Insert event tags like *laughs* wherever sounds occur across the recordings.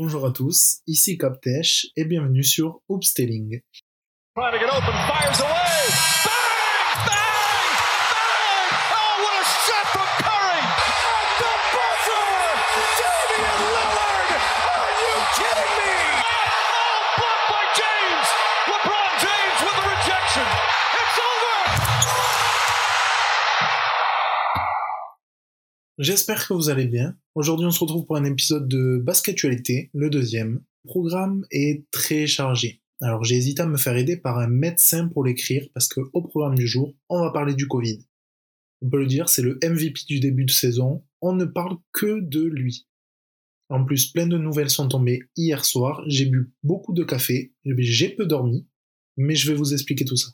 Bonjour à tous, ici Captesh et bienvenue sur Hoopstelling. J'espère que vous allez bien. Aujourd'hui on se retrouve pour un épisode de Basketualité, le deuxième. Le programme est très chargé. Alors j'ai hésité à me faire aider par un médecin pour l'écrire parce que au programme du jour, on va parler du Covid. On peut le dire, c'est le MVP du début de saison. On ne parle que de lui. En plus, plein de nouvelles sont tombées hier soir. J'ai bu beaucoup de café. J'ai peu dormi. Mais je vais vous expliquer tout ça.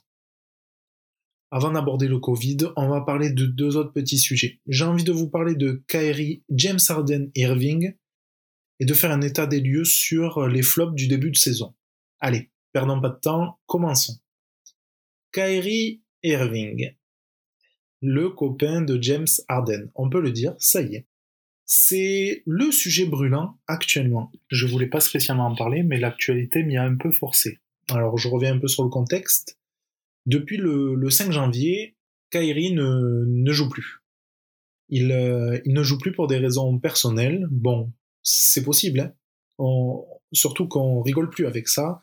Avant d'aborder le Covid, on va parler de deux autres petits sujets. J'ai envie de vous parler de Kyrie, James Harden Irving et de faire un état des lieux sur les flops du début de saison. Allez, perdons pas de temps, commençons. Kyrie Irving, le copain de James Harden, on peut le dire, ça y est. C'est le sujet brûlant actuellement. Je voulais pas spécialement en parler, mais l'actualité m'y a un peu forcé. Alors je reviens un peu sur le contexte. Depuis le, le 5 janvier, Kyrie ne, joue plus. Il, euh, il ne joue plus pour des raisons personnelles. Bon, c'est possible, hein. Surtout qu'on rigole plus avec ça.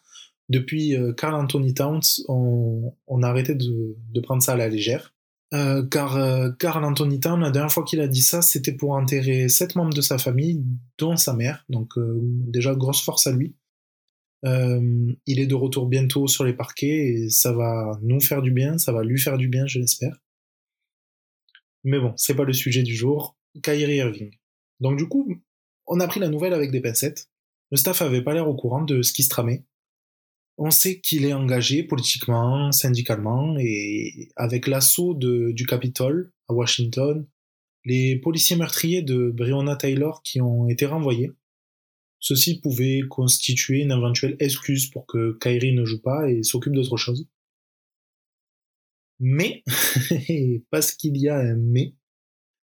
Depuis euh, Carl Anthony Towns, on, a arrêté de, prendre ça à la légère. Euh, car euh, Carl Anthony Towns, la dernière fois qu'il a dit ça, c'était pour enterrer sept membres de sa famille, dont sa mère. Donc déjà grosse force à lui. Euh, il est de retour bientôt sur les parquets et ça va nous faire du bien, ça va lui faire du bien, je l'espère. Mais bon, c'est pas le sujet du jour. Kyrie Irving. Donc du coup, on a pris la nouvelle avec des pincettes. Le staff avait pas l'air au courant de ce qui se tramait. On sait qu'il est engagé politiquement, syndicalement, et avec l'assaut du Capitole à Washington, les policiers meurtriers de Breonna Taylor qui ont été renvoyés. Ceci pouvait constituer une éventuelle excuse pour que Kyrie ne joue pas et s'occupe d'autre chose. Mais, *laughs* parce qu'il y a un mais,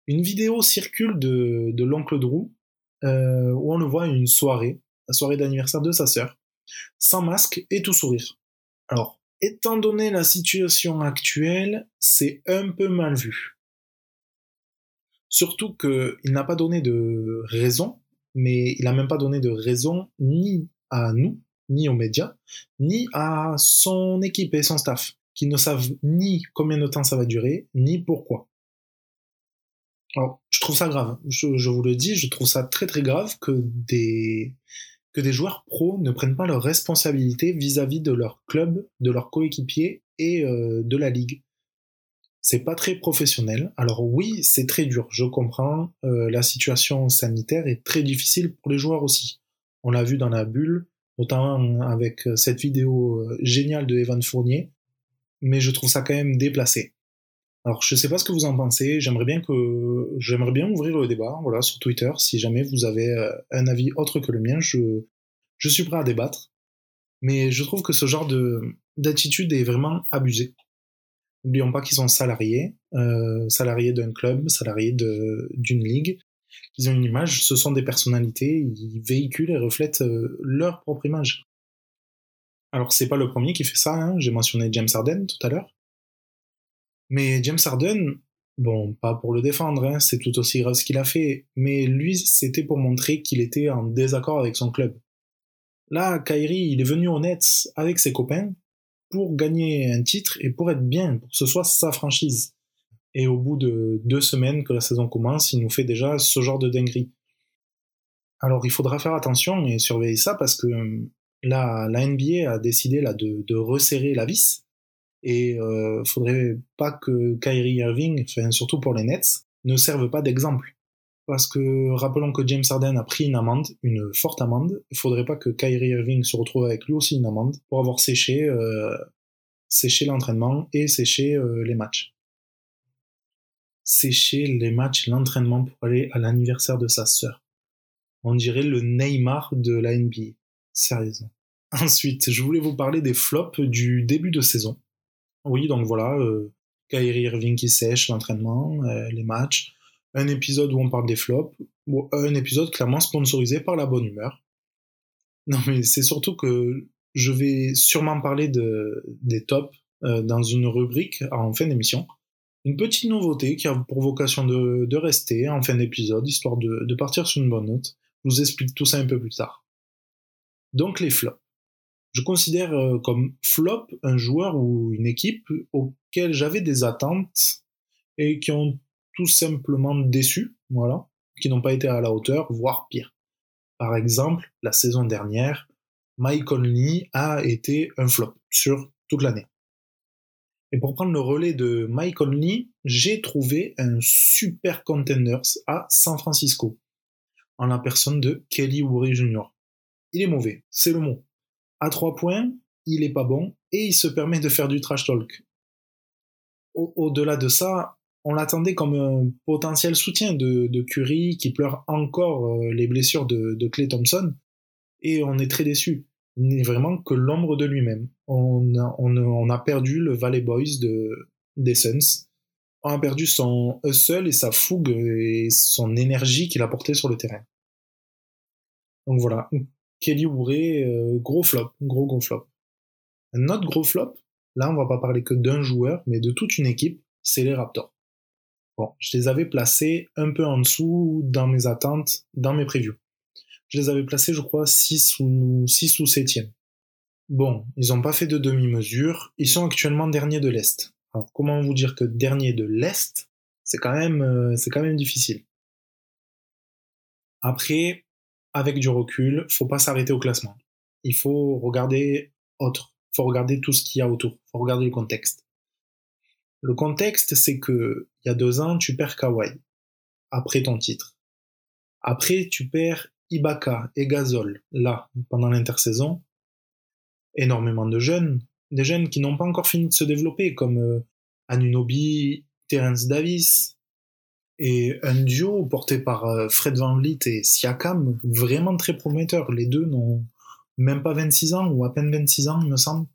une vidéo circule de, l'oncle Drew euh, où on le voit à une soirée, la soirée d'anniversaire de sa sœur, sans masque et tout sourire. Alors, étant donné la situation actuelle, c'est un peu mal vu. Surtout qu'il n'a pas donné de raison, mais il n'a même pas donné de raison ni à nous, ni aux médias, ni à son équipe et son staff, qui ne savent ni combien de temps ça va durer, ni pourquoi. Alors, je trouve ça grave. Je, vous le dis, je trouve ça très très grave que des, que des joueurs pros ne prennent pas leurs responsabilités vis-à-vis de leur club, de leurs coéquipiers et euh, de la ligue. C'est pas très professionnel. Alors oui, c'est très dur, je comprends. Euh, la situation sanitaire est très difficile pour les joueurs aussi. On l'a vu dans la bulle, notamment avec euh, cette vidéo euh, géniale de Evan Fournier, mais je trouve ça quand même déplacé. Alors je sais pas ce que vous en pensez, j'aimerais bien que j'aimerais bien ouvrir le débat voilà sur Twitter si jamais vous avez un avis autre que le mien, je je suis prêt à débattre. Mais je trouve que ce genre de d'attitude est vraiment abusé. N'oublions pas qu'ils sont salariés, euh, salariés d'un club, salariés d'une ligue. Ils ont une image, ce sont des personnalités, ils véhiculent et reflètent euh, leur propre image. Alors c'est pas le premier qui fait ça, hein, j'ai mentionné James Harden tout à l'heure. Mais James Harden, bon, pas pour le défendre, hein, c'est tout aussi grave ce qu'il a fait, mais lui, c'était pour montrer qu'il était en désaccord avec son club. Là, Kyrie, il est venu au Nets avec ses copains pour gagner un titre et pour être bien, pour que ce soit sa franchise. Et au bout de deux semaines que la saison commence, il nous fait déjà ce genre de dinguerie. Alors il faudra faire attention et surveiller ça parce que là, la NBA a décidé là, de, de resserrer la vis et euh, faudrait pas que Kyrie Irving, enfin surtout pour les Nets, ne serve pas d'exemple. Parce que rappelons que James Harden a pris une amende, une forte amende. Il faudrait pas que Kyrie Irving se retrouve avec lui aussi une amende pour avoir séché, euh, séché l'entraînement et séché euh, les matchs. Sécher les matchs, l'entraînement pour aller à l'anniversaire de sa sœur. On dirait le Neymar de la NBA. Sérieusement. *laughs* Ensuite, je voulais vous parler des flops du début de saison. Oui, donc voilà, euh, Kyrie Irving qui sèche l'entraînement, euh, les matchs, un épisode où on parle des flops, un épisode clairement sponsorisé par la bonne humeur. Non, mais c'est surtout que je vais sûrement parler de, des tops euh, dans une rubrique en fin d'émission. Une petite nouveauté qui a pour vocation de, rester en fin d'épisode, histoire de, de partir sur une bonne note. Je vous explique tout ça un peu plus tard. Donc les flops. Je considère euh, comme flop un joueur ou une équipe auquel j'avais des attentes et qui ont tout simplement déçu, voilà, qui n'ont pas été à la hauteur, voire pire. Par exemple, la saison dernière, Mike Conley a été un flop sur toute l'année. Et pour prendre le relais de Mike Conley, j'ai trouvé un super contenders à San Francisco, en la personne de Kelly Oubre Jr. Il est mauvais, c'est le mot. À trois points, il est pas bon et il se permet de faire du trash talk. Au-delà de ça, on l'attendait comme un potentiel soutien de, Curry qui pleure encore euh, les blessures de, de Clay Thompson et on est très déçu. Il n'est vraiment que l'ombre de lui-même. On a, perdu le Valley Boys de, des Suns. On a perdu son hustle et sa fougue et son énergie qu'il a porté sur le terrain. Donc voilà, Kelly Oubre, euh, gros flop, gros gros flop. Un autre gros flop, là on va pas parler que d'un joueur, mais de toute une équipe, c'est les Raptors. Bon, je les avais placés un peu en dessous dans mes attentes, dans mes previews. Je les avais placés, je crois, 6 ou, 6 ou 7e. Bon, ils n'ont pas fait de demi-mesure, ils sont actuellement derniers de l'Est. Alors comment vous dire que dernier de l'Est, c'est quand même, euh, c'est quand même difficile. Après, avec du recul, faut pas s'arrêter au classement. Il faut regarder autre. Faut regarder tout ce qu'il y a autour. Faut regarder le contexte. Le contexte, c'est que il y a deux ans, tu perds Kawhi après ton titre. Après, tu perds Ibaka et Gasol là pendant l'intersaison. Énormément de jeunes, des jeunes qui n'ont pas encore fini de se développer, comme euh, Anunobi, Terence Davis, et un duo porté par euh, Fred Van Vliet et Siakam, vraiment très prometteur. Les deux n'ont même pas 26 ans, ou à peine 26 ans, il me semble.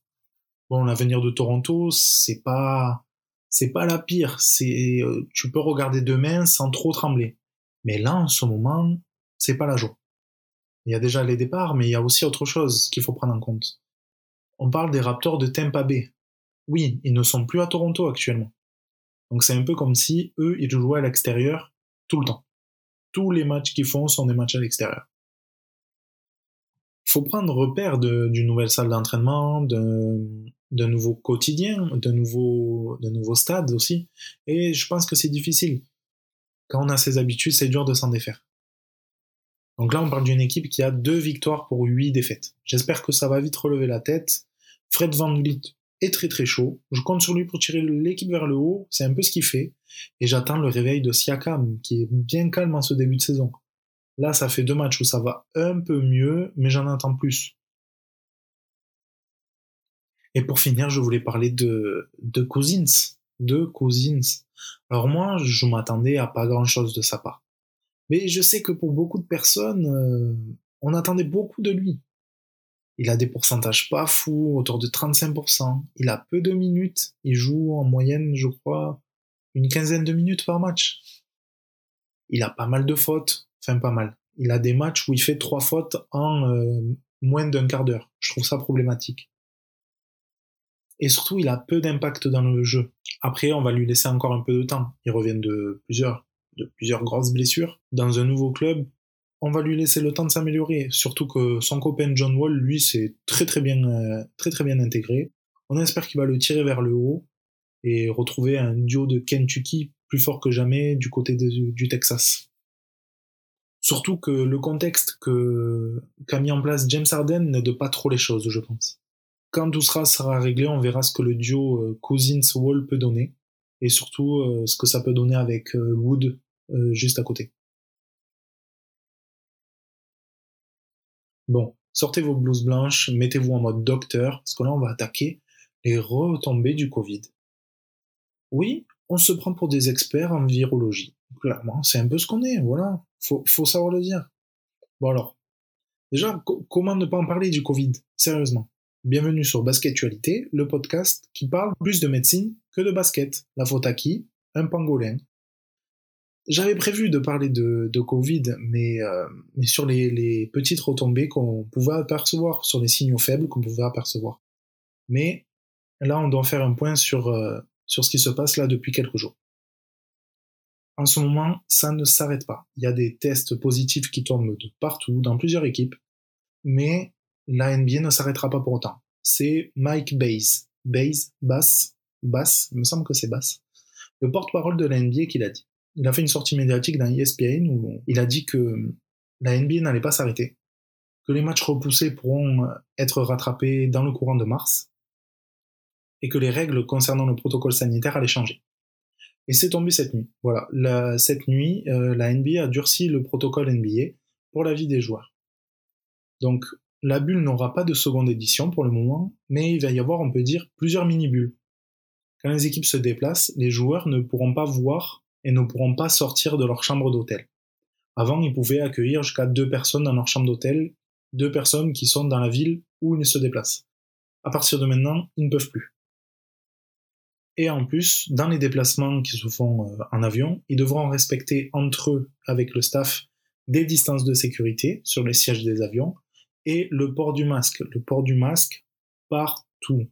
Bon, l'avenir de Toronto, c'est pas c'est pas la pire. C'est, euh, tu peux regarder demain sans trop trembler. Mais là, en ce moment, c'est pas la joie. Il y a déjà les départs, mais il y a aussi autre chose qu'il faut prendre en compte. On parle des Raptors de Tampa Bay. Oui, ils ne sont plus à Toronto actuellement. Donc c'est un peu comme si eux, ils jouaient à l'extérieur tout le temps. Tous les matchs qu'ils font sont des matchs à l'extérieur. Il faut prendre repère d'une nouvelle salle d'entraînement, d'un nouveau quotidien, d'un nouveau, nouveau stade aussi. Et je pense que c'est difficile. Quand on a ses habitudes, c'est dur de s'en défaire. Donc là, on parle d'une équipe qui a deux victoires pour huit défaites. J'espère que ça va vite relever la tête. Fred Van Vliet est très très chaud. Je compte sur lui pour tirer l'équipe vers le haut. C'est un peu ce qu'il fait. Et j'attends le réveil de Siakam, qui est bien calme en ce début de saison. Là, ça fait deux matchs où ça va un peu mieux, mais j'en attends plus. Et pour finir, je voulais parler de, de Cousins. De Cousins. Alors moi, je m'attendais à pas grand chose de sa part. Mais je sais que pour beaucoup de personnes, euh, on attendait beaucoup de lui. Il a des pourcentages pas fous, autour de 35%. Il a peu de minutes. Il joue en moyenne, je crois, une quinzaine de minutes par match. Il a pas mal de fautes. Enfin, pas mal. Il a des matchs où il fait trois fautes en euh, moins d'un quart d'heure. Je trouve ça problématique. Et surtout, il a peu d'impact dans le jeu. Après, on va lui laisser encore un peu de temps. Il revient de plusieurs, de plusieurs grosses blessures. Dans un nouveau club, on va lui laisser le temps de s'améliorer. Surtout que son copain John Wall, lui, c'est très très bien, euh, très très bien intégré. On espère qu'il va le tirer vers le haut et retrouver un duo de Kentucky plus fort que jamais du côté du Texas. Surtout que le contexte qu'a mis en place James Harden n'aide pas trop les choses, je pense. Quand tout sera, sera réglé, on verra ce que le duo euh, Cousins-Wall peut donner, et surtout euh, ce que ça peut donner avec euh, Wood juste à côté. Bon, sortez vos blouses blanches, mettez-vous en mode docteur, parce que là on va attaquer les retombées du Covid. Oui, on se prend pour des experts en virologie. Clairement, c'est un peu ce qu'on est, voilà. Faut, faut savoir le dire. Bon alors, déjà, comment ne pas en parler du Covid Sérieusement? Bienvenue sur Basketualité, le podcast qui parle plus de médecine que de basket. La faute à qui? Un pangolin. j'avais prévu de parler de, Covid, mais, euh, sur les, les petites retombées qu'on pouvait apercevoir, sur les signaux faibles qu'on pouvait apercevoir. Mais là, on doit faire un point sur, euh, sur ce qui se passe là depuis quelques jours. En ce moment, ça ne s'arrête pas. Il y a des tests positifs qui tombent de partout, dans plusieurs équipes, mais la NBA ne s'arrêtera pas pour autant. C'est Mike Bays, Bays, Bass, Bass, il me semble que c'est Bass, le porte-parole de la NBA qui l'a dit. Il a fait une sortie médiatique dans ESPN où il a dit que la NBA n'allait pas s'arrêter, que les matchs repoussés pourront être rattrapés dans le courant de mars, et que les règles concernant le protocole sanitaire allaient changer. Et c'est tombé cette nuit. Voilà, cette nuit, euh, la NBA a durci le protocole NBA pour la vie des joueurs. Donc, la bulle n'aura pas de seconde édition pour le moment, mais il va y avoir, on peut dire, plusieurs mini-bulles. Quand les équipes se déplacent, les joueurs ne pourront pas voir et ne pourront pas sortir de leur chambre d'hôtel. Avant, ils pouvaient accueillir jusqu'à deux personnes dans leur chambre d'hôtel, deux personnes qui sont dans la ville où ils se déplacent. À partir de maintenant, ils ne peuvent plus. Et en plus, dans les déplacements qui se font euh, en avion, ils devront respecter entre eux, avec le staff, des distances de sécurité sur les sièges des avions et le port du masque. Le port du masque partout.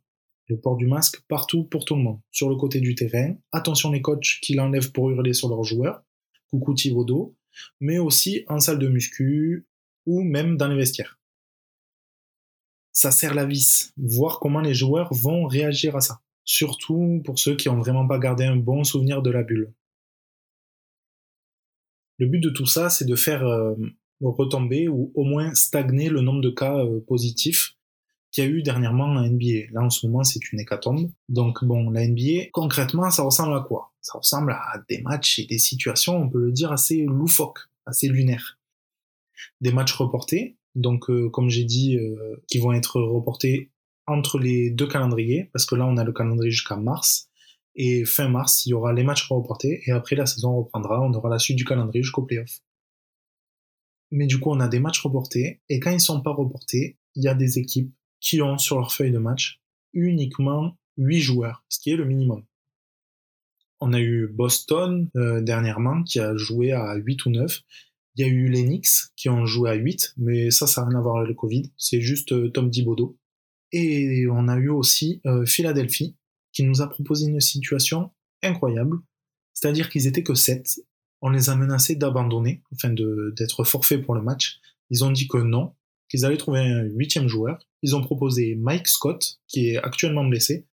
Le port du masque partout pour tout le monde. Sur le côté du terrain, attention les coachs qui l'enlèvent pour hurler sur leurs joueurs. Coucou Thibaudot. Mais aussi en salle de muscu ou même dans les vestiaires. Ça sert la vis. Voir comment les joueurs vont réagir à ça surtout pour ceux qui ont vraiment pas gardé un bon souvenir de la bulle. Le but de tout ça, c'est de faire euh, retomber ou au moins stagner le nombre de cas euh, positifs qu'il y a eu dernièrement en NBA. Là, en ce moment, c'est une hécatombe. Donc, bon, la NBA, concrètement, ça ressemble à quoi? Ça ressemble à des matchs et des situations, on peut le dire, assez loufoques, assez lunaires. Des matchs reportés, donc, euh, comme j'ai dit, qui vont être reportés entre les deux calendriers, parce que là on a le calendrier jusqu'à mars, et fin mars, il y aura les matchs reportés, et après la saison reprendra, on aura la suite du calendrier jusqu'au playoff. Mais du coup, on a des matchs reportés, et quand ils sont pas reportés, il y a des équipes qui ont sur leur feuille de match uniquement 8 joueurs, ce qui est le minimum. On a eu Boston euh, dernièrement qui a joué à 8 ou 9. Il y a eu les qui ont joué à 8, mais ça, ça n'a rien à voir avec le Covid. C'est juste euh, Tom Thibodeau. Et on a eu aussi euh, Philadelphie qui nous a proposé une situation incroyable, c'est-à-dire qu'ils étaient que 7. On les a menacés d'abandonner, enfin d'être forfaits pour le match. Ils ont dit que non, qu'ils allaient trouver un huitième joueur. Ils ont proposé Mike Scott, qui est actuellement blessé,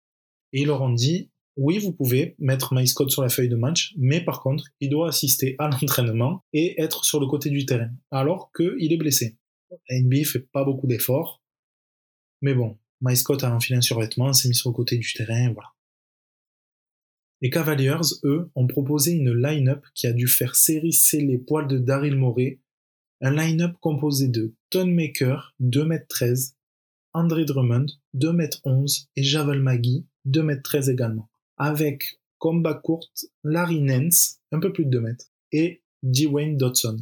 et ils leur ont dit oui, vous pouvez mettre Mike Scott sur la feuille de match, mais par contre, il doit assister à l'entraînement et être sur le côté du terrain, alors qu'il est blessé. La NBA fait pas beaucoup d'efforts, mais bon, My Scott a enfilé un survêtement, s'est mis sur le côté du terrain, voilà. Les Cavaliers, eux, ont proposé une line-up qui a dû faire sérisser les poils de Daryl Morey, un line-up composé de Ton Maker, 2m13, André Drummond, 2m11 et Javal Magui, 2m13 également, avec comme bas courte Larry Nance, un peu plus de 2 mètres, et Dwayne Dodson.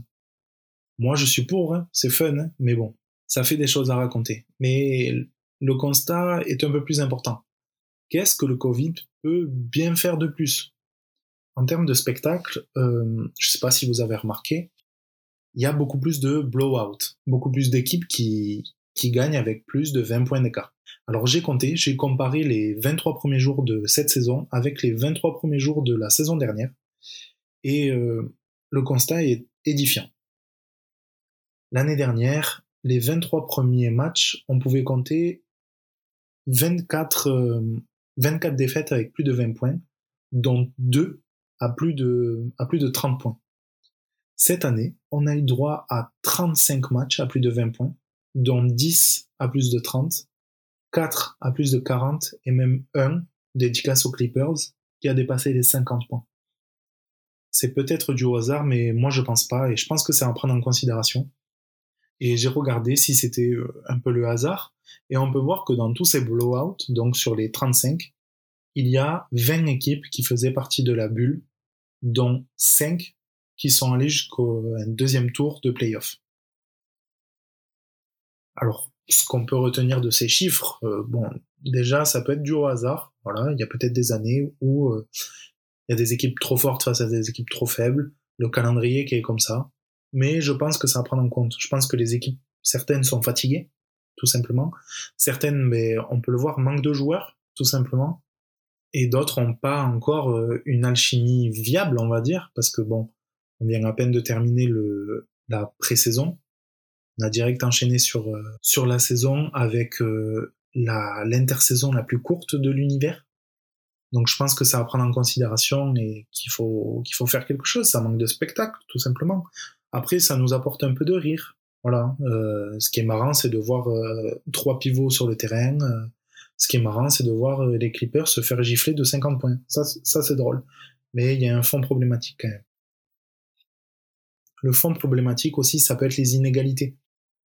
Moi je suis pour, hein, c'est fun, hein, mais bon, ça fait des choses à raconter. Mais le constat est un peu plus important. Qu'est-ce que le Covid peut bien faire de plus? En termes de spectacle, euh, je ne sais pas si vous avez remarqué, il y a beaucoup plus de blowout, beaucoup plus d'équipes qui, qui gagnent avec plus de 20 points d'écart. Alors j'ai compté, j'ai comparé les 23 premiers jours de cette saison avec les 23 premiers jours de la saison dernière, et euh, le constat est édifiant. L'année dernière, les 23 premiers matchs, on pouvait compter 24, 24 euh, défaites avec plus de 20 points, dont 2 à plus de, à plus de 30 points. Cette année, on a eu droit à 35 matchs à plus de 20 points, dont 10 à plus de 30, 4 à plus de 40 et même 1 dédicace aux Clippers qui a dépassé les 50 points. C'est peut-être du hasard, mais moi je pense pas et je pense que c'est à prendre en considération. Et j'ai regardé si c'était euh, un peu le hasard. Et on peut voir que dans tous ces blowouts, donc sur les 35, il y a 20 équipes qui faisaient partie de la bulle, dont 5 qui sont allées jusqu'au deuxième tour de playoff. Alors, ce qu'on peut retenir de ces chiffres, euh, bon, déjà, ça peut être dû au hasard. Voilà, il y a peut-être des années où euh, il y a des équipes trop fortes face à des équipes trop faibles. le calendrier qui est comme ça. Mais je pense que ça va prendre en compte. Je pense que les équipes, certaines sont fatiguées, tout simplement. Certaines, mais on peut le voir, manquent de joueurs, tout simplement. Et d'autres n'ont pas encore euh, une alchimie viable, on va dire, parce que bon, on vient à peine de terminer la pré-saison. On a direct enchaîné sur, euh, la saison avec euh, l'intersaison la plus courte de l'univers. Donc je pense que ça va prendre en considération et qu'il faut qu'il faut faire quelque chose. Ça manque de spectacle, tout simplement. Après, ça nous apporte un peu de rire. Voilà. Euh, ce qui est marrant, c'est de voir euh, trois pivots sur le terrain. Euh, ce qui est marrant, c'est de voir euh, les Clippers se faire gifler de 50 points. Ça, ça c'est drôle. Mais il y a un fond problématique quand même. Le fond problématique aussi, ça peut être les inégalités.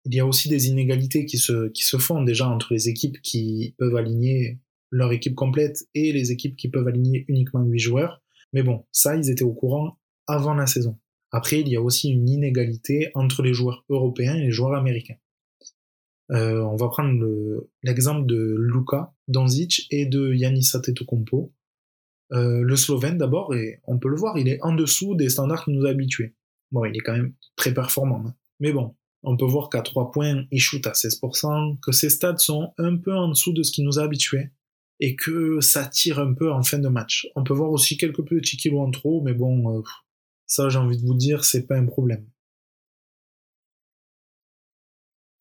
Il y a aussi des inégalités qui se, qui se font déjà entre les équipes qui peuvent aligner leur équipe complète et les équipes qui peuvent aligner uniquement 8 joueurs. Mais bon, ça, ils étaient au courant avant la saison. Après, il y a aussi une inégalité entre les joueurs européens et les joueurs américains. Euh, on va prendre l'exemple de Luka Doncic et de Yanis Antetokounmpo. Euh, le Slovène d'abord, et on peut le voir, il est en dessous des standards qui nous habitués. Bon, il est quand même très performant. Hein. Mais bon, on peut voir qu'à 3 points, il shoot à 16%, que ses stats sont un peu en dessous de ce qui nous a habitués, et que ça tire un peu en fin de match. On peut voir aussi quelques petits kilos en trop, mais bon, euh, ça j'ai envie de vous dire, c'est pas un problème.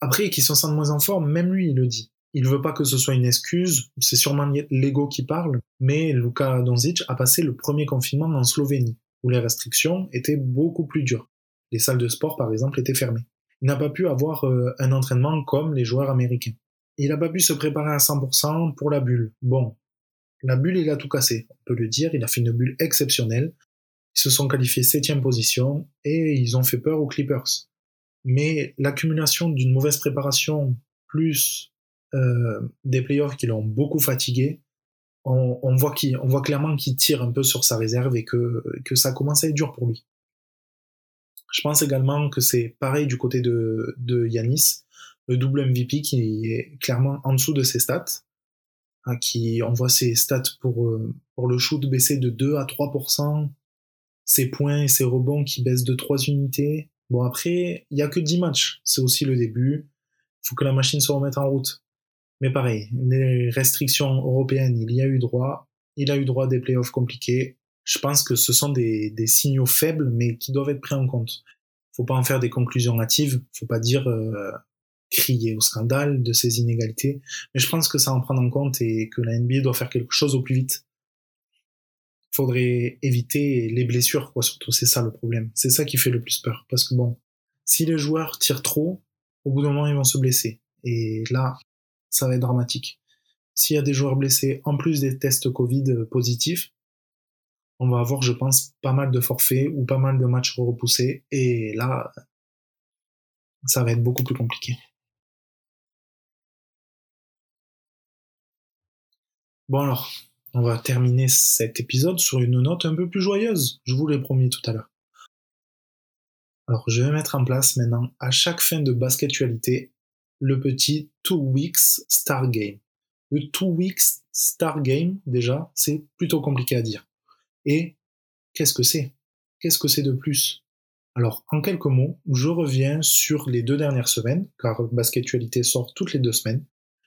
Après, qu'ils se sent moins en forme, même lui, il le dit. Il veut pas que ce soit une excuse, c'est sûrement l'ego qui parle, mais Luka Doncic a passé le premier confinement en Slovénie, où les restrictions étaient beaucoup plus dures. Les salles de sport, par exemple, étaient fermées. Il n'a pas pu avoir euh, un entraînement comme les joueurs américains. Il n'a pas pu se préparer à 100% pour la bulle. Bon, la bulle, il a tout cassé, on peut le dire, il a fait une bulle exceptionnelle. Ils se sont qualifiés septième position et ils ont fait peur aux Clippers mais l'accumulation d'une mauvaise préparation plus euh, des playoffs qui l'ont beaucoup fatigué, on, voit, voit clairement qu'il tire un peu sur sa réserve et que, que ça commence à être dur pour lui. Je pense également que c'est pareil du côté de, de Yanis, le double MVP qui est clairement en dessous de ses stats, hein, qui on voit ses stats pour, euh, pour le shoot baisser de 2 à 3%, ses points et ses rebonds qui baissent de 3 unités, Bon, après, il y a que 10 matchs. C'est aussi le début. Il faut que la machine se remette en route. Mais pareil, les restrictions européennes, il y a eu droit. Il a eu droit à des playoffs compliqués. Je pense que ce sont des, des signaux faibles, mais qui doivent être pris en compte. Faut pas en faire des conclusions hâtives. Faut pas dire euh, crier au scandale de ces inégalités. Mais je pense que ça en prendre en compte et que la NBA doit faire quelque chose au plus vite faudrait éviter les blessures, quoi, surtout. C'est ça le problème. C'est ça qui fait le plus peur. Parce que bon, si les joueurs tirent trop, au bout d'un moment, ils vont se blesser. Et là, ça va être dramatique. S'il y a des joueurs blessés, en plus des tests Covid positifs, on va avoir, je pense, pas mal de forfaits ou pas mal de matchs repoussés. Et là, ça va être beaucoup plus compliqué. Bon alors, on va terminer cet épisode sur une note un peu plus joyeuse, je vous l'ai promis tout à l'heure. Alors je vais mettre en place maintenant à chaque fin de baskettualité le petit Two Weeks Star Game. Le Two Weeks Star Game, déjà, c'est plutôt compliqué à dire. Et qu'est-ce que c'est? Qu'est-ce que c'est de plus? Alors, en quelques mots, je reviens sur les deux dernières semaines, car Baskettualité sort toutes les deux semaines,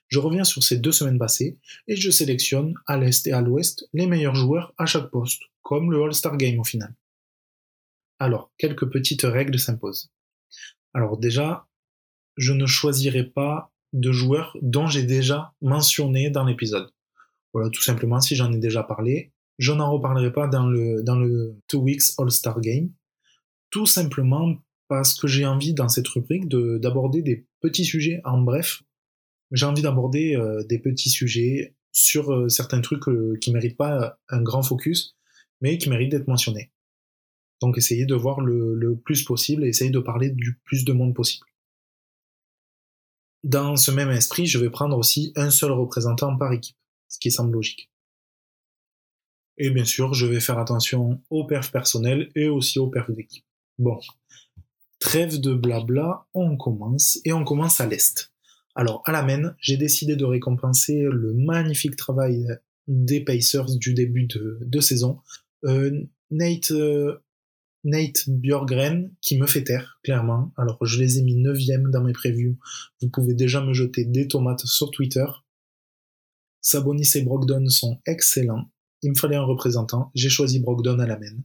je reviens sur ces deux semaines passées et je sélectionne à l'est et à l'ouest les meilleurs joueurs à chaque poste, comme le All-Star Game au final. Alors, quelques petites règles s'imposent. Alors déjà, je ne choisirai pas de joueurs dont j'ai déjà mentionné dans l'épisode. Voilà, tout simplement, si j'en ai déjà parlé, je n'en reparlerai pas dans le, dans le Two Weeks All-Star Game. Tout simplement parce que j'ai envie dans cette rubrique d'aborder des petits sujets en bref j'ai envie d'aborder euh, des petits sujets sur euh, certains trucs euh, qui méritent pas un grand focus, mais qui méritent d'être mentionnés. Donc essayez de voir le, le, plus possible et essayez de parler du plus de monde possible. Dans ce même esprit, je vais prendre aussi un seul représentant par équipe, ce qui semble logique. Et bien sûr, je vais faire attention aux perfs personnels et aussi aux perfs d'équipe. Bon, trêve de blabla, on commence, et on commence à l'Est. Alors, à la main, j'ai décidé de récompenser le magnifique travail des Pacers du début de, saison. Euh, Nate, euh, qui me fait taire, clairement. Alors, je les ai mis 9 dans mes previews. Vous pouvez déjà me jeter des tomates sur Twitter. Sabonis et Brogdon sont excellents. Il me fallait un représentant. J'ai choisi Brogdon à la main.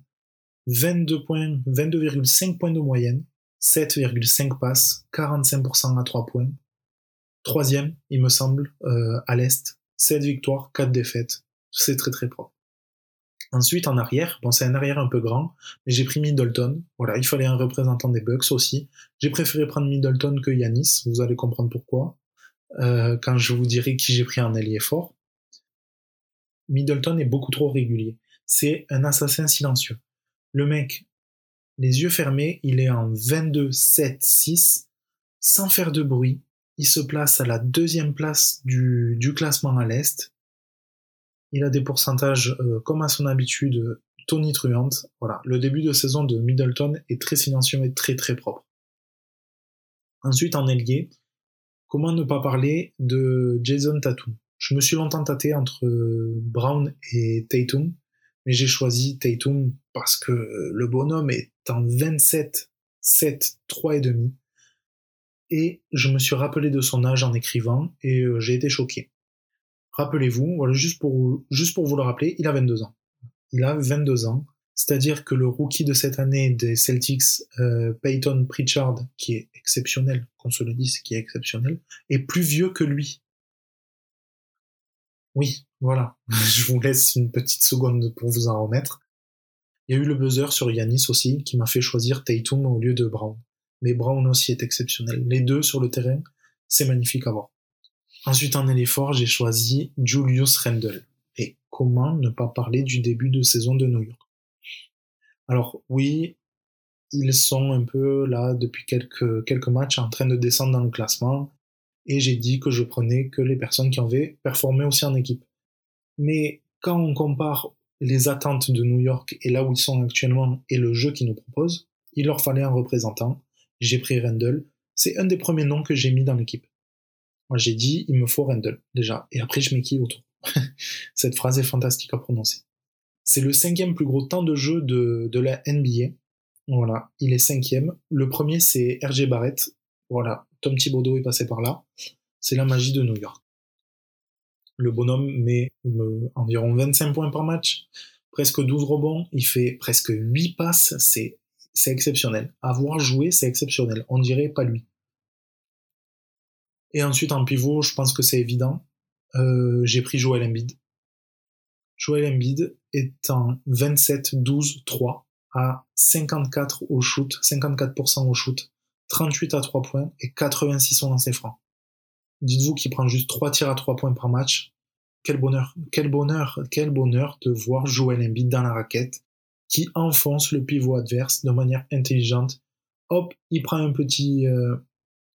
22 points, 22,5 points de moyenne, 7,5 passes, 45% à 3 points. Troisième, il me semble, euh, à l'Est. 7 victoires, 4 défaites. C'est très très propre. Ensuite, en arrière, bon, c'est un arrière un peu grand, mais j'ai pris Middleton. Voilà, il fallait un représentant des Bucks aussi. J'ai préféré prendre Middleton que Yanis, vous allez comprendre pourquoi. Euh, quand je vous dirai qui j'ai pris en ailier fort. Middleton est beaucoup trop régulier. C'est un assassin silencieux. Le mec, les yeux fermés, il est en 22-7-6, sans faire de bruit. Il se place à la deuxième place du, classement à l'Est. Il a des pourcentages, euh, comme à son habitude, tonitruantes. Voilà, le début de saison de Middleton est très silencieux et très très propre. Ensuite, en ailier, comment ne pas parler de Jason Tatum? Je me suis longtemps tâté entre Brown et Tatum, mais j'ai choisi Tatum parce que le bonhomme est en 27, 7, 3 et je me suis rappelé de son âge en écrivant et euh, j'ai été choqué. Rappelez-vous, voilà, juste pour, juste pour vous le rappeler, il a 22 ans. Il a 22 ans. C'est-à-dire que le rookie de cette année des Celtics, euh, Peyton Pritchard, qui est exceptionnel, qu'on se le dise, qui est exceptionnel, est plus vieux que lui. Oui, voilà. *laughs* Je vous laisse une petite seconde pour vous en remettre. Il y a eu le buzzer sur Yanis aussi, qui m'a fait choisir Tatum au lieu de Brown. Mais Brown aussi est exceptionnel. Les deux sur le terrain, c'est magnifique à voir. Ensuite, en ailier fort, j'ai choisi Julius Randle. Et comment ne pas parler du début de saison de New York? Alors oui, ils sont un peu là depuis quelques, quelques matchs en train de descendre dans le classement. Et j'ai dit que je prenais que les personnes qui avaient performé aussi en équipe. Mais quand on compare les attentes de New York et là où ils sont actuellement et le jeu qu'ils nous proposent, il leur fallait un représentant. J'ai pris Randle. C'est un des premiers noms que j'ai mis dans l'équipe. Moi, j'ai dit, il me faut Randle, déjà. Et après, je qui autour *laughs* Cette phrase est fantastique à prononcer. C'est le cinquième plus gros temps de jeu de, de la NBA. Voilà, il est cinquième. Le premier, c'est RG Barrett. Voilà, Tom Thibodeau est passé par là. C'est la magie de New York. Le bonhomme met euh, environ 25 points par match, presque 12 rebonds, il fait presque 8 passes, c'est, c'est exceptionnel. Avoir joué, c'est exceptionnel. On dirait pas lui. Et ensuite, en pivot, je pense que c'est évident. Euh, j'ai pris Joel Embiid. Joel Embiid est en 27-12-3 à 54 au shoot, 54% au shoot, 38 à 3 points et 86 sont dans ses francs. Dites-vous qu'il prend juste 3 tirs à 3 points par match. Quel bonheur, quel bonheur, quel bonheur de voir Joel Embiid dans la raquette qui enfonce le pivot adverse de manière intelligente. Hop, il prend un petit, euh,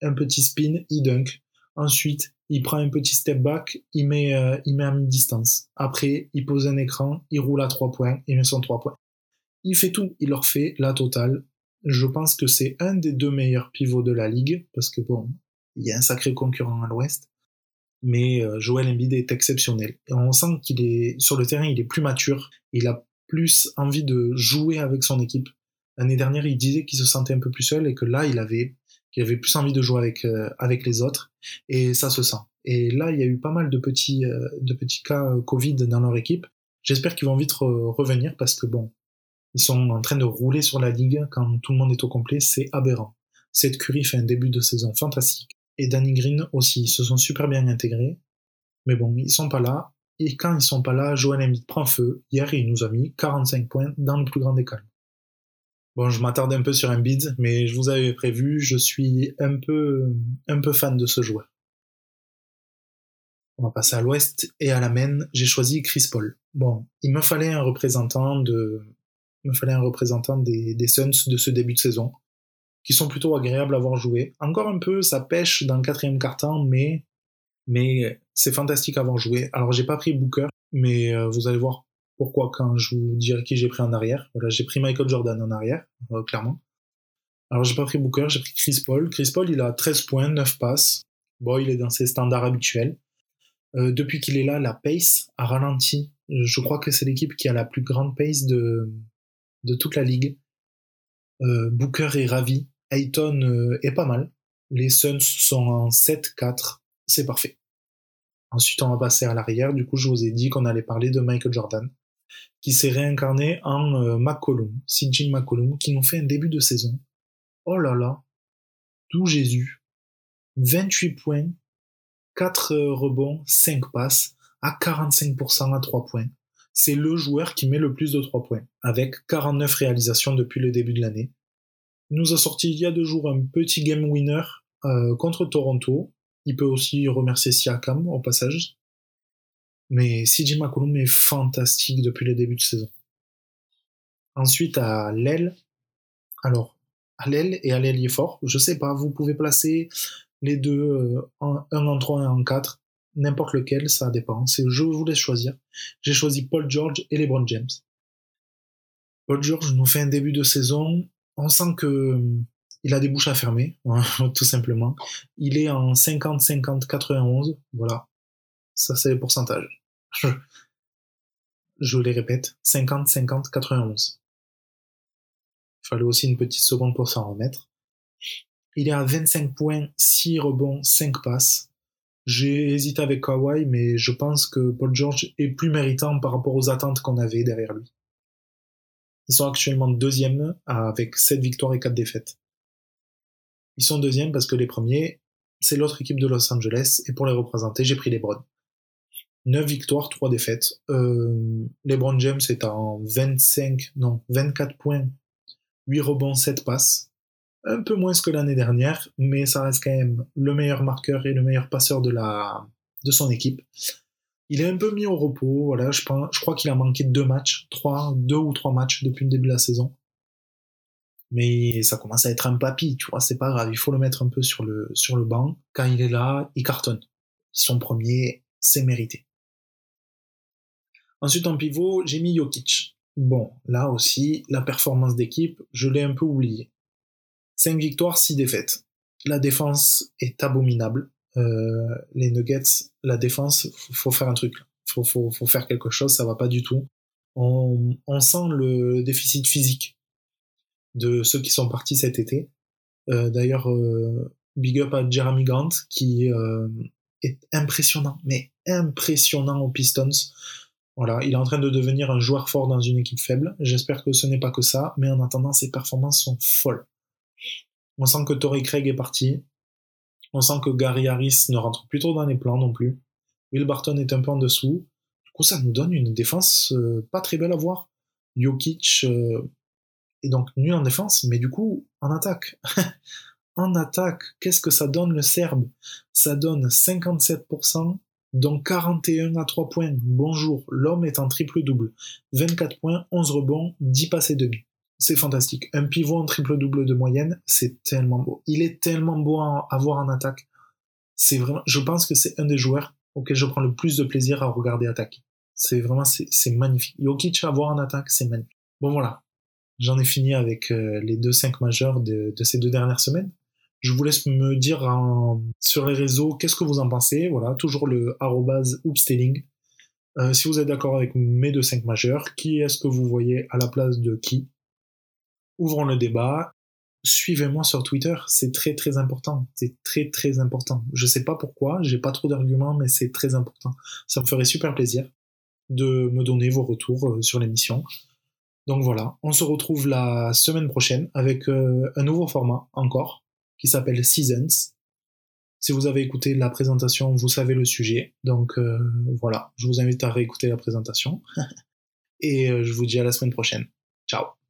un petit spin, il dunk. Ensuite, il prend un petit step back, il met, euh, il met à mi-distance. Après, il pose un écran, il roule à 3 points, il met son 3 points. Il fait tout, il leur fait la totale. Je pense que c'est un des deux meilleurs pivots de la ligue, parce que bon, il y a un sacré concurrent à l'ouest. Mais euh, Joel Embiid est exceptionnel. On sent qu'il est, sur le terrain, il est plus mature, il a plus envie de jouer avec son équipe. L'année dernière, il disait qu'il se sentait un peu plus seul et que là, il avait, qu'il avait plus envie de jouer avec, euh, avec les autres. Et ça se sent. Et là, il y a eu pas mal de petits, euh, de petits cas Covid dans leur équipe. J'espère qu'ils vont vite revenir parce que bon, ils sont en train de rouler sur la ligue quand tout le monde est au complet. C'est aberrant. Cette Curry fait un début de saison fantastique et Danny Green aussi. Ils se sont super bien intégrés. Mais bon, ils sont pas là. Et quand ils sont pas là, Joel Embiid prend feu. Hier, il nous a mis 45 points dans le plus grand des. Bon, je m'attarde un peu sur Embiid, mais je vous avais prévu, je suis un peu, un peu fan de ce joueur. On va passer à l'ouest et à la main. J'ai choisi Chris Paul. Bon, il me fallait un représentant de, me fallait un représentant des, des Suns de ce début de saison qui sont plutôt agréables à voir jouer. Encore un peu, ça pêche dans le quatrième quart-temps, mais, mais c'est fantastique voir jouer. Alors j'ai pas pris Booker, mais euh, vous allez voir pourquoi quand je vous dirai qui j'ai pris en arrière. Voilà, j'ai pris Michael Jordan en arrière, euh, clairement. Alors j'ai pas pris Booker, j'ai pris Chris Paul. Chris Paul, il a 13 points, 9 passes. Bon, il est dans ses standards habituels. Euh, depuis qu'il est là, la pace a ralenti. Je crois que c'est l'équipe qui a la plus grande pace de, de toute la ligue. Euh, Booker est ravi. Ayton euh, est pas mal. Les Suns sont en 7-4. C'est parfait. Ensuite, on va passer à l'arrière. Du coup, je vous ai dit qu'on allait parler de Michael Jordan, qui s'est réincarné en euh, McCollum, CJ McCollum, qui nous fait un début de saison. Oh là là, d'où Jésus. 28 points, 4 euh, rebonds, 5 passes, à 45% à 3 points. C'est le joueur qui met le plus de 3 points, avec 49 réalisations depuis le début de l'année. Il nous a sorti il y a deux jours un petit game winner euh, contre Toronto. Il peut aussi remercier Siakam au passage. Mais CJ McCollum est fantastique depuis le début de saison. Ensuite, à l'aile. Alors, à l'aile et à l'ailier fort, je sais pas, vous pouvez placer les deux, euh, un, un en 3 et en 4, n'importe lequel, ça dépend. Je vous laisse choisir. J'ai choisi Paul George et LeBron James. Paul George nous fait un début de saison. On sent que il a des bouches à fermer, *laughs* tout simplement. Il est en 50, 50, 91. Voilà. Ça, c'est les pourcentages. *laughs* Je, les répète. 50, 50, 91. Il fallait aussi une petite seconde pour s'en remettre. Il est à 25 points, 6 rebonds, 5 passes. J'ai hésité avec Kawhi, mais je pense que Paul George est plus méritant par rapport aux attentes qu'on avait derrière lui. Ils sont actuellement deuxième avec 7 victoires et 4 défaites. Ils sont deuxième parce que les premiers, c'est l'autre équipe de Los Angeles, et pour les représenter, j'ai pris les Browns. 9 victoires, 3 défaites. Euh, LeBron James est en 25, non, 24 points, 8 rebonds, 7 passes. Un peu moins que l'année dernière, mais ça reste quand même le meilleur marqueur et le meilleur passeur de, la, de son équipe. Il est un peu mis au repos, voilà, je, pense, je crois qu'il a manqué deux matchs, trois, deux ou trois matchs depuis le début de la saison. Mais ça commence à être un papy, tu vois, c'est pas grave, il faut le mettre un peu sur le, sur le banc. Quand il est là, il cartonne. Ils sont premiers, c'est mérité. Ensuite, en pivot, j'ai mis Jokic. Bon, là aussi, la performance d'équipe, je l'ai un peu oublié. 5 victoires, 6 défaites. La défense est abominable. Euh, les Nuggets, la défense, faut faire un truc. Faut, faut, faut faire quelque chose, ça va pas du tout. On, on sent le déficit physique de ceux qui sont partis cet été. Euh, D'ailleurs, euh, big up à Jeremy Grant qui euh, est impressionnant, mais impressionnant aux Pistons. Voilà, il est en train de devenir un joueur fort dans une équipe faible. J'espère que ce n'est pas que ça, mais en attendant, ses performances sont folles. On sent que Torrey Craig est parti. On sent que Gary Harris ne rentre plus trop dans les plans non plus. Will Barton est un peu en dessous. Du coup, ça nous donne une défense pas très belle à voir. Jokic est donc nul en défense, mais du coup, en attaque. *laughs* en attaque, qu'est-ce que ça donne le Serbe? Ça donne 57%, dont 41 à 3 points. Bonjour, l'homme est en triple-double. 24 points, 11 rebonds, 10 passes et demi c'est fantastique. Un pivot en triple-double de moyenne, c'est tellement beau. Il est tellement beau à avoir en attaque. C'est vraiment, je pense que c'est un des joueurs auxquels je prends le plus de plaisir à regarder attaquer. C'est vraiment, c'est magnifique. Jokic à voir en attaque, c'est magnifique. Bon voilà. J'en ai fini avec euh, les deux 5 majeurs de, ces deux dernières semaines. Je vous laisse me dire sur les réseaux qu'est-ce que vous en pensez? Voilà, toujours le arrobase. Euh, si vous êtes d'accord avec mes deux 5 majeurs, qui est-ce que vous voyez à la place de qui? Ouvrons le débat. Suivez-moi sur Twitter, c'est très très important. C'est très très important. Je sais pas pourquoi, j'ai pas trop d'arguments, mais c'est très important. Ça me ferait super plaisir de me donner vos retours euh, sur l'émission. Donc voilà, on se retrouve la semaine prochaine avec euh, un nouveau format encore qui s'appelle Seasons. Si vous avez écouté la présentation, vous savez le sujet. Donc euh, voilà, je vous invite à réécouter la présentation. *laughs* Et je vous dis à la semaine prochaine. Ciao